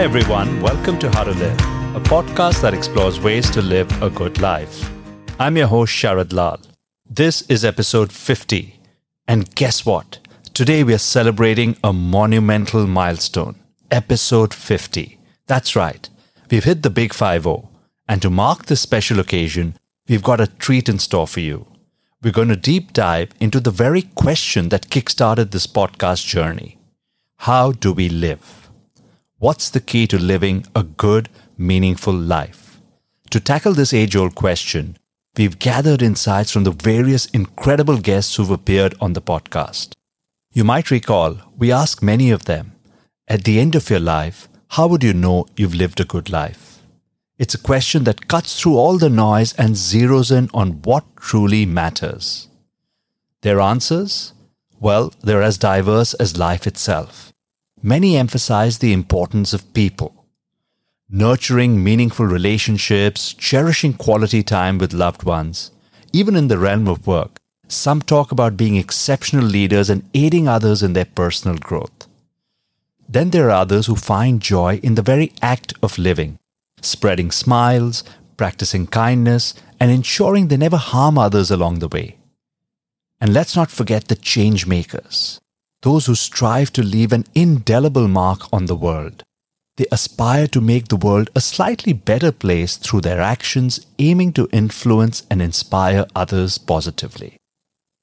Hi, everyone. Welcome to How to Live, a podcast that explores ways to live a good life. I'm your host, Sharad Lal. This is episode 50. And guess what? Today we are celebrating a monumental milestone, episode 50. That's right. We've hit the big 5 0. And to mark this special occasion, we've got a treat in store for you. We're going to deep dive into the very question that kickstarted this podcast journey How do we live? What's the key to living a good, meaningful life? To tackle this age old question, we've gathered insights from the various incredible guests who've appeared on the podcast. You might recall we asked many of them, at the end of your life, how would you know you've lived a good life? It's a question that cuts through all the noise and zeroes in on what truly matters. Their answers? Well, they're as diverse as life itself many emphasize the importance of people. Nurturing meaningful relationships, cherishing quality time with loved ones. Even in the realm of work, some talk about being exceptional leaders and aiding others in their personal growth. Then there are others who find joy in the very act of living, spreading smiles, practicing kindness, and ensuring they never harm others along the way. And let's not forget the change makers those who strive to leave an indelible mark on the world. They aspire to make the world a slightly better place through their actions, aiming to influence and inspire others positively.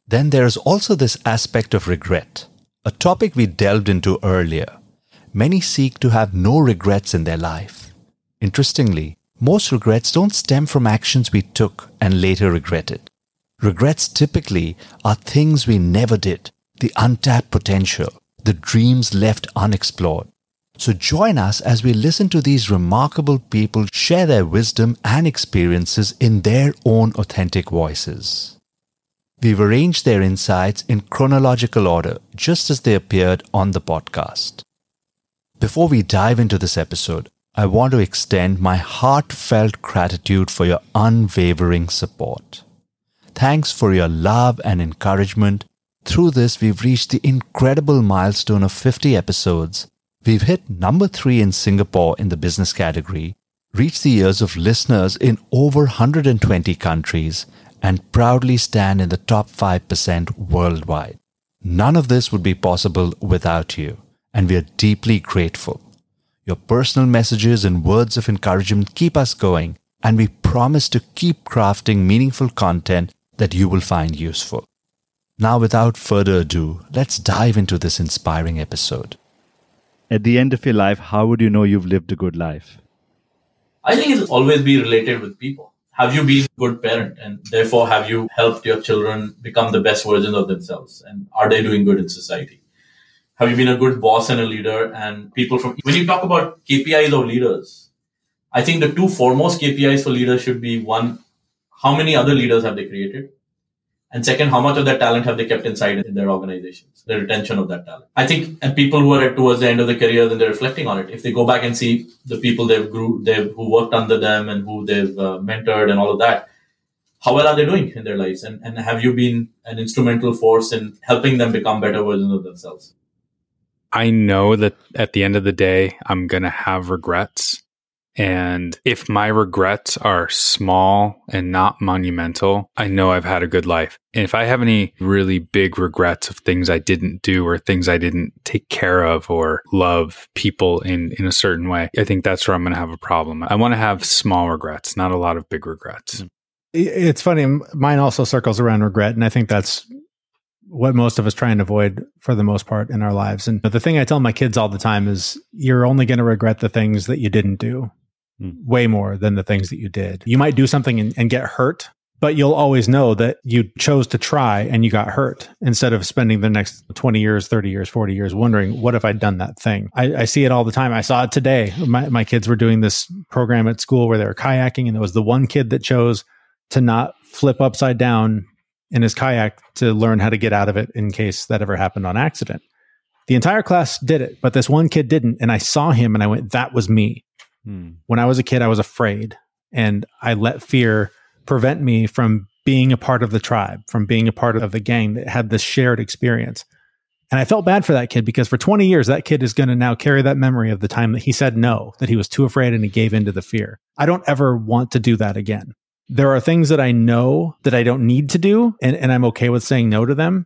Then there is also this aspect of regret, a topic we delved into earlier. Many seek to have no regrets in their life. Interestingly, most regrets don't stem from actions we took and later regretted. Regrets typically are things we never did the untapped potential, the dreams left unexplored. So join us as we listen to these remarkable people share their wisdom and experiences in their own authentic voices. We've arranged their insights in chronological order, just as they appeared on the podcast. Before we dive into this episode, I want to extend my heartfelt gratitude for your unwavering support. Thanks for your love and encouragement through this, we've reached the incredible milestone of 50 episodes. We've hit number three in Singapore in the business category, reached the ears of listeners in over 120 countries, and proudly stand in the top 5% worldwide. None of this would be possible without you, and we are deeply grateful. Your personal messages and words of encouragement keep us going, and we promise to keep crafting meaningful content that you will find useful. Now, without further ado, let's dive into this inspiring episode. At the end of your life, how would you know you've lived a good life? I think it'll always be related with people. Have you been a good parent and therefore have you helped your children become the best versions of themselves? And are they doing good in society? Have you been a good boss and a leader and people from, when you talk about KPIs of leaders, I think the two foremost KPIs for leaders should be one, how many other leaders have they created? And second, how much of that talent have they kept inside in their organizations, the retention of that talent. I think, and people who are at towards the end of the career, then they're reflecting on it. If they go back and see the people they've grew, they've who worked under them and who they've uh, mentored and all of that, how well are they doing in their lives? And, and have you been an instrumental force in helping them become better versions of themselves? I know that at the end of the day, I'm going to have regrets and if my regrets are small and not monumental, I know I've had a good life. And if I have any really big regrets of things I didn't do or things I didn't take care of or love people in, in a certain way, I think that's where I'm going to have a problem. I want to have small regrets, not a lot of big regrets. It's funny. Mine also circles around regret. And I think that's what most of us try and avoid for the most part in our lives. And the thing I tell my kids all the time is you're only going to regret the things that you didn't do mm. way more than the things that you did. You might do something and, and get hurt, but you'll always know that you chose to try and you got hurt instead of spending the next 20 years, 30 years, 40 years wondering, what if I'd done that thing? I, I, see it all the time. I saw it today. My, my kids were doing this program at school where they were kayaking, and there was the one kid that chose to not flip upside down in his kayak to learn how to get out of it in case that ever happened on accident. The entire class did it, but this one kid didn't. And I saw him and I went, that was me. Hmm. When I was a kid, I was afraid and I let fear prevent me from being a part of the tribe, from being a part of the gang that had this shared experience. And I felt bad for that kid because for 20 years, that kid is going to now carry that memory of the time that he said no, that he was too afraid and he gave in to the fear. I don't ever want to do that again. There are things that I know that I don't need to do, and, and I'm okay with saying no to them.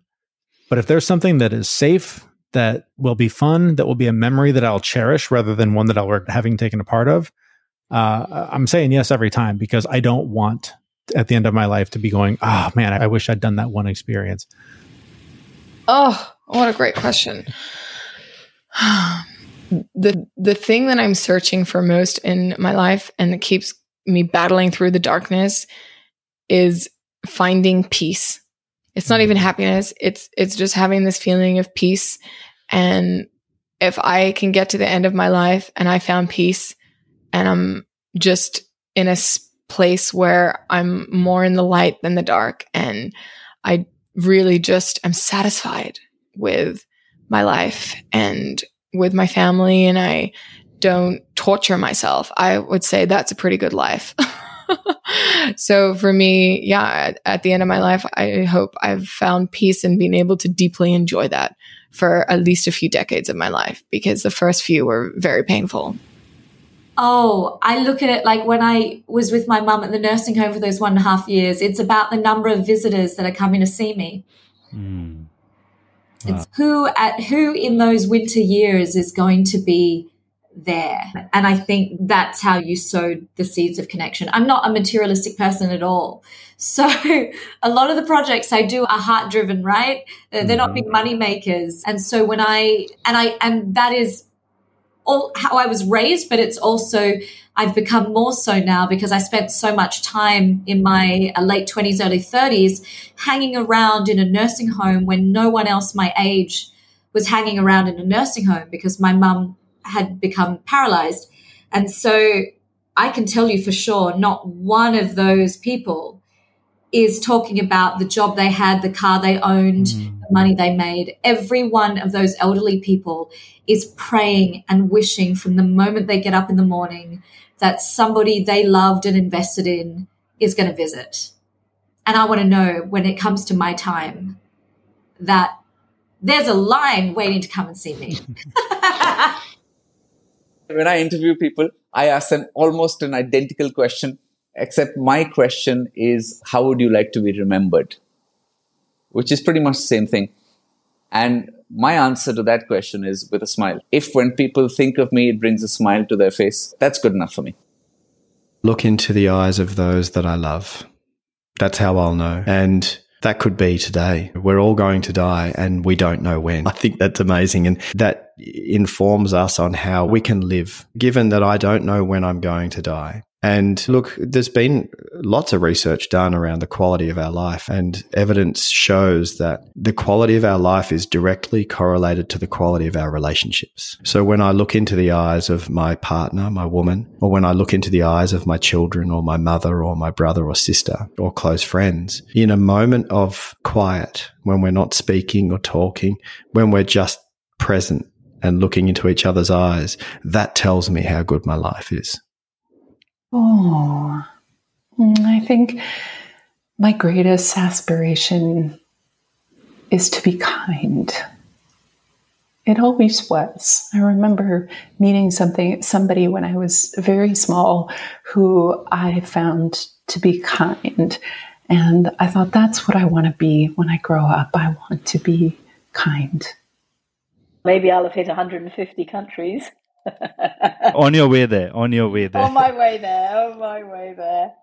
But if there's something that is safe, that will be fun, that will be a memory that I'll cherish rather than one that I'll regret having taken a part of, uh, I'm saying yes every time because I don't want at the end of my life to be going, oh man, I wish I'd done that one experience. Oh, what a great question. the the thing that I'm searching for most in my life and that keeps me battling through the darkness is finding peace. It's not even happiness. It's it's just having this feeling of peace and if I can get to the end of my life and I found peace and I'm just in a place where I'm more in the light than the dark and I really just am satisfied with my life and with my family and I don't torture myself. I would say that's a pretty good life. so for me, yeah, at, at, the end of my life, I hope I've found peace and been able to deeply enjoy that for at least a few decades of my life because the first few were very painful. Oh, I look at it like when I was with my mum at the nursing home for those one and a half years, it's about the number of visitors that are coming to see me. Mm. Wow. It's who at who in those winter years is going to be there. And I think that's how you sowed the seeds of connection. I'm not a materialistic person at all. So a lot of the projects I do are heart driven, right? They're mm-hmm. not big money makers. And so when I, and I, and that is all how I was raised, but it's also I've become more so now because I spent so much time in my uh, late 20s, early 30s hanging around in a nursing home when no one else my age was hanging around in a nursing home because my mum had become paralyzed. And so I can tell you for sure, not one of those people is talking about the job they had, the car they owned, mm. the money they made. Every one of those elderly people is praying and wishing from the moment they get up in the morning that somebody they loved and invested in is going to visit. And I want to know when it comes to my time that there's a line waiting to come and see me. when I interview people, I ask them almost an identical question, except my question is, how would you like to be remembered? Which is pretty much the same thing. And my answer to that question is with a smile. If when people think of me, it brings a smile to their face, that's good enough for me. Look into the eyes of those that I love. That's how I'll know. And that could be today. We're all going to die and we don't know when. I think that's amazing. And that informs us on how we can live, given that I don't know when I'm going to die. And look, there's been lots of research done around the quality of our life, and evidence shows that the quality of our life is directly correlated to the quality of our relationships. So when I look into the eyes of my partner, my woman, or when I look into the eyes of my children or my mother or my brother or sister or close friends, in a moment of quiet, when we're not speaking or talking, when we're just present and looking into each other's eyes, that tells me how good my life is. Oh, I think my greatest aspiration is to be kind. It always was. I remember meeting something somebody when I was very small who I found to be kind. And I thought that's what I want to be when I grow up. I want to be kind. Maybe I'll have hit 150 countries on your way there, on your way there. On my way there, on my way there.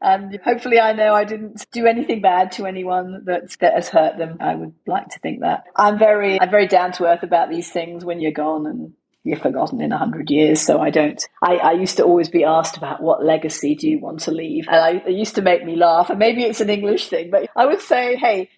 And hopefully, I know I didn't do anything bad to anyone that, that has hurt them. I would like to think that I'm very, I'm very down to earth about these things. When you're gone and you're forgotten in a hundred years, so I don't. I, I used to always be asked about what legacy do you want to leave, and I, it used to make me laugh. And maybe it's an English thing, but I would say, hey,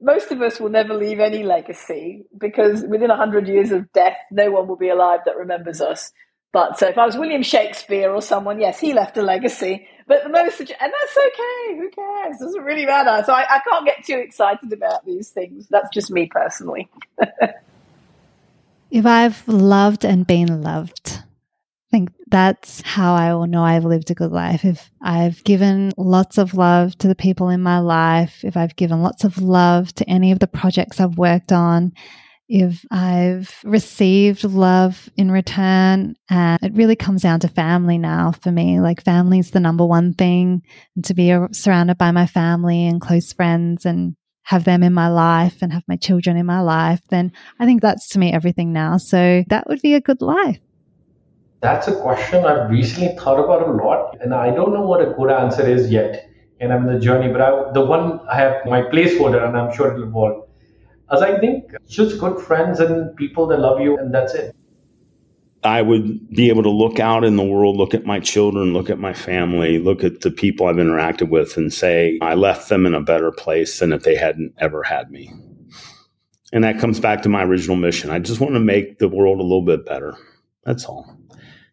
most of us will never leave any legacy because within 100 years of death, no one will be alive that remembers us. But so if I was William Shakespeare or someone, yes, he left a legacy. But the most, and that's okay. Who cares? It doesn't really matter. So I, I can't get too excited about these things. That's just me personally. if I've loved and been loved, I think that's how I will know I've lived a good life. If I've given lots of love to the people in my life, if I've given lots of love to any of the projects I've worked on, if I've received love in return. And it really comes down to family now for me. Like, family is the number one thing. And to be surrounded by my family and close friends and have them in my life and have my children in my life, then I think that's to me everything now. So that would be a good life. That's a question I've recently thought about a lot, and I don't know what a good answer is yet. And I'm in the journey, but I, the one I have my placeholder, and I'm sure it'll evolve as I think just good friends and people that love you, and that's it. I would be able to look out in the world, look at my children, look at my family, look at the people I've interacted with, and say, I left them in a better place than if they hadn't ever had me. And that comes back to my original mission. I just want to make the world a little bit better. That's all.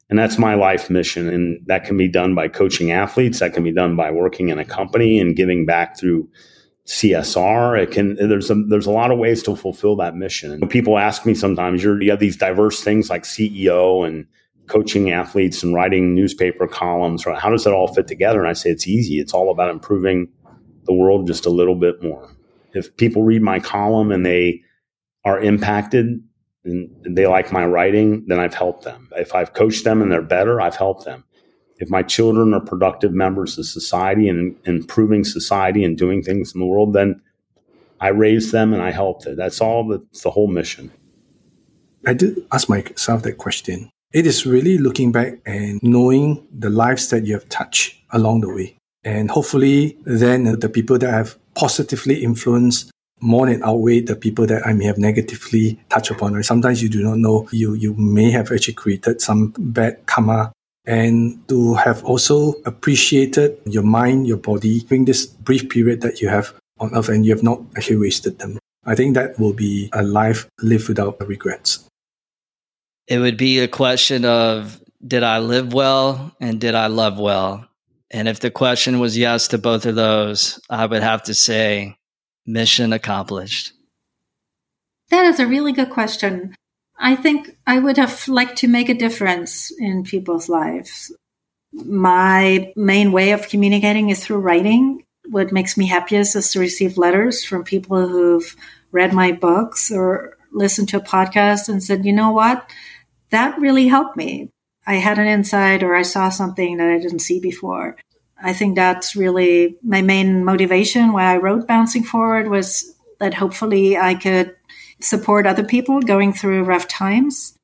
And that's my life mission. And that can be done by coaching athletes, that can be done by working in a company and giving back through CSR. It can there's a there's a lot of ways to fulfill that mission. And people ask me sometimes, you're, you have these diverse things like CEO and coaching athletes and writing newspaper columns. How does that all fit together? And I say it's easy. It's all about improving the world just a little bit more. If people read my column and they are impacted and they like my writing, then I've helped them. If I've coached them and they're better, I've helped them if my children are productive members of society and improving society and doing things in the world, then I raise them and I help them. That's all that's the whole mission. I did ask myself that question. It is really looking back and knowing the lives that you have touched along the way. And hopefully, then the people that have positively influenced more than outweigh the people that I may have negatively touched upon. Or sometimes you do not know you you may have actually created some bad karma and to have also appreciated your mind, your body during this brief period that you have on earth and you have not actually wasted them. I think that will be a life lived without regrets. It would be a question of did I live well and did I love well? And if the question was yes to both of those, I would have to say mission accomplished. That is a really good question. I think I would have liked to make a difference in people's lives. My main way of communicating is through writing. What makes me happiest is to receive letters from people who've read my books or listened to a podcast and said, you know what? That really helped me. I had an insight or I saw something that I didn't see before. I think that's really my main motivation why I wrote Bouncing Forward was that hopefully I could support other people going through rough times.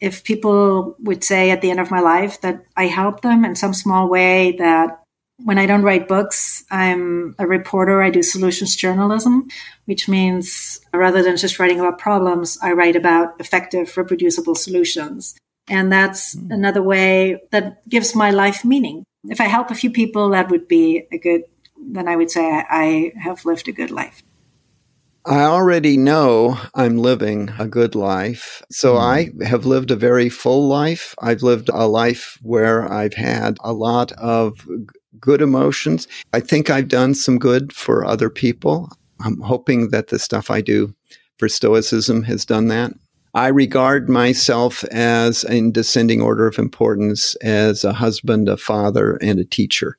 If people would say at the end of my life that I helped them in some small way, that when I don't write books, I'm a reporter, I do solutions journalism, which means rather than just writing about problems, I write about effective, reproducible solutions. And that's mm. another way that gives my life meaning. If I help a few people, that would be a good, then I would say I have lived a good life. I already know I'm living a good life. So mm. I have lived a very full life. I've lived a life where I've had a lot of good emotions. I think I've done some good for other people. I'm hoping that the stuff I do for Stoicism has done that. I regard myself as, in descending order of importance, as a husband, a father, and a teacher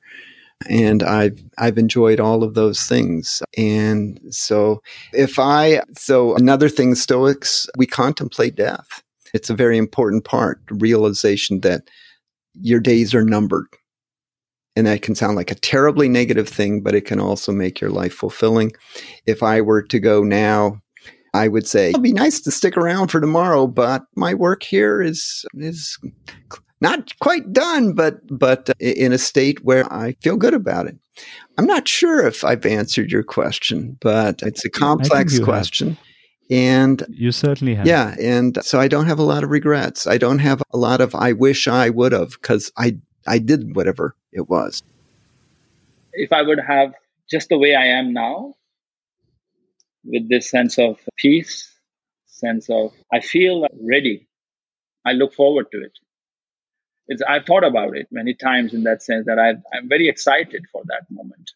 and I've I've enjoyed all of those things. And so if I so another thing Stoics we contemplate death. It's a very important part, realization that your days are numbered. And that can sound like a terribly negative thing, but it can also make your life fulfilling. If I were to go now, I would say it'd be nice to stick around for tomorrow, but my work here is is not quite done, but but uh, in a state where I feel good about it. I'm not sure if I've answered your question, but it's a complex question. Have. And you certainly have. Yeah. And so I don't have a lot of regrets. I don't have a lot of I wish I would have because I, I did whatever it was. If I would have just the way I am now, with this sense of peace, sense of I feel ready, I look forward to it it's, I've thought about it many times in that sense that I, I'm very excited for that moment.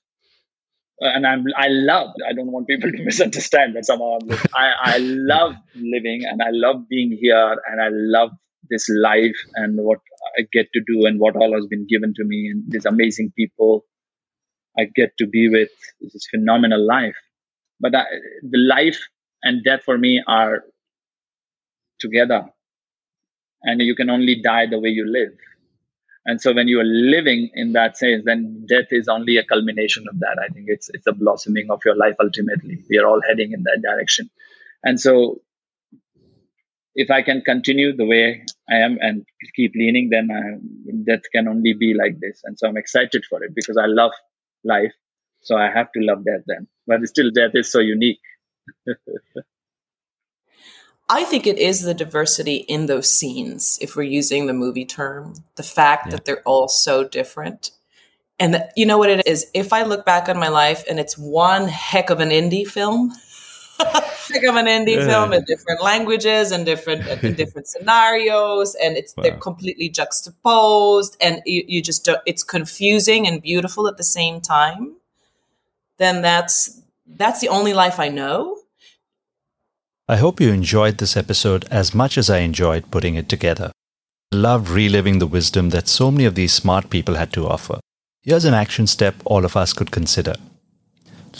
Uh, and I'm, I love, I don't want people to misunderstand that somehow I, I love living and I love being here and I love this life and what I get to do and what all has been given to me and these amazing people I get to be with. This phenomenal life. But the life and death for me are together. And you can only die the way you live. And so when you are living in that sense, then death is only a culmination of that. I think it's it's a blossoming of your life ultimately. We are all heading in that direction. And so if I can continue the way I am and keep leaning, then I, death can only be like this. And so I'm excited for it because I love life. So I have to love death then. But still, death is so unique. I think it is the diversity in those scenes, if we're using the movie term, the fact yeah. that they're all so different. And the, you know what it is? If I look back on my life and it's one heck of an indie film, heck of an indie yeah. film in different languages and different in different scenarios, and it's wow. they're completely juxtaposed, and you, you just don't, it's confusing and beautiful at the same time. Then that's that's the only life I know I hope you enjoyed this episode as much as I enjoyed putting it together. I loved reliving the wisdom that so many of these smart people had to offer. Here's an action step all of us could consider.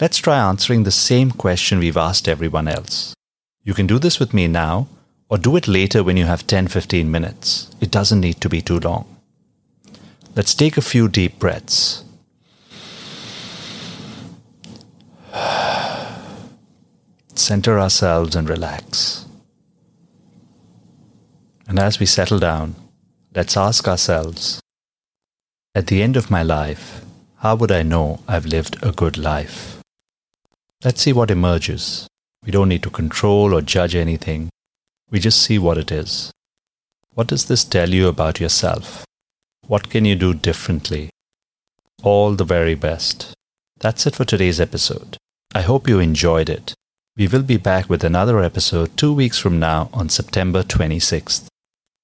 Let's try answering the same question we've asked everyone else. You can do this with me now, or do it later when you have 10 15 minutes. It doesn't need to be too long. Let's take a few deep breaths. Center ourselves and relax. And as we settle down, let's ask ourselves At the end of my life, how would I know I've lived a good life? Let's see what emerges. We don't need to control or judge anything, we just see what it is. What does this tell you about yourself? What can you do differently? All the very best. That's it for today's episode. I hope you enjoyed it. We will be back with another episode two weeks from now on September 26th.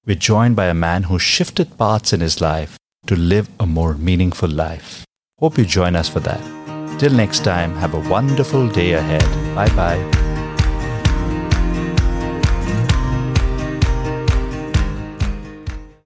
We're joined by a man who shifted paths in his life to live a more meaningful life. Hope you join us for that. Till next time, have a wonderful day ahead. Bye bye.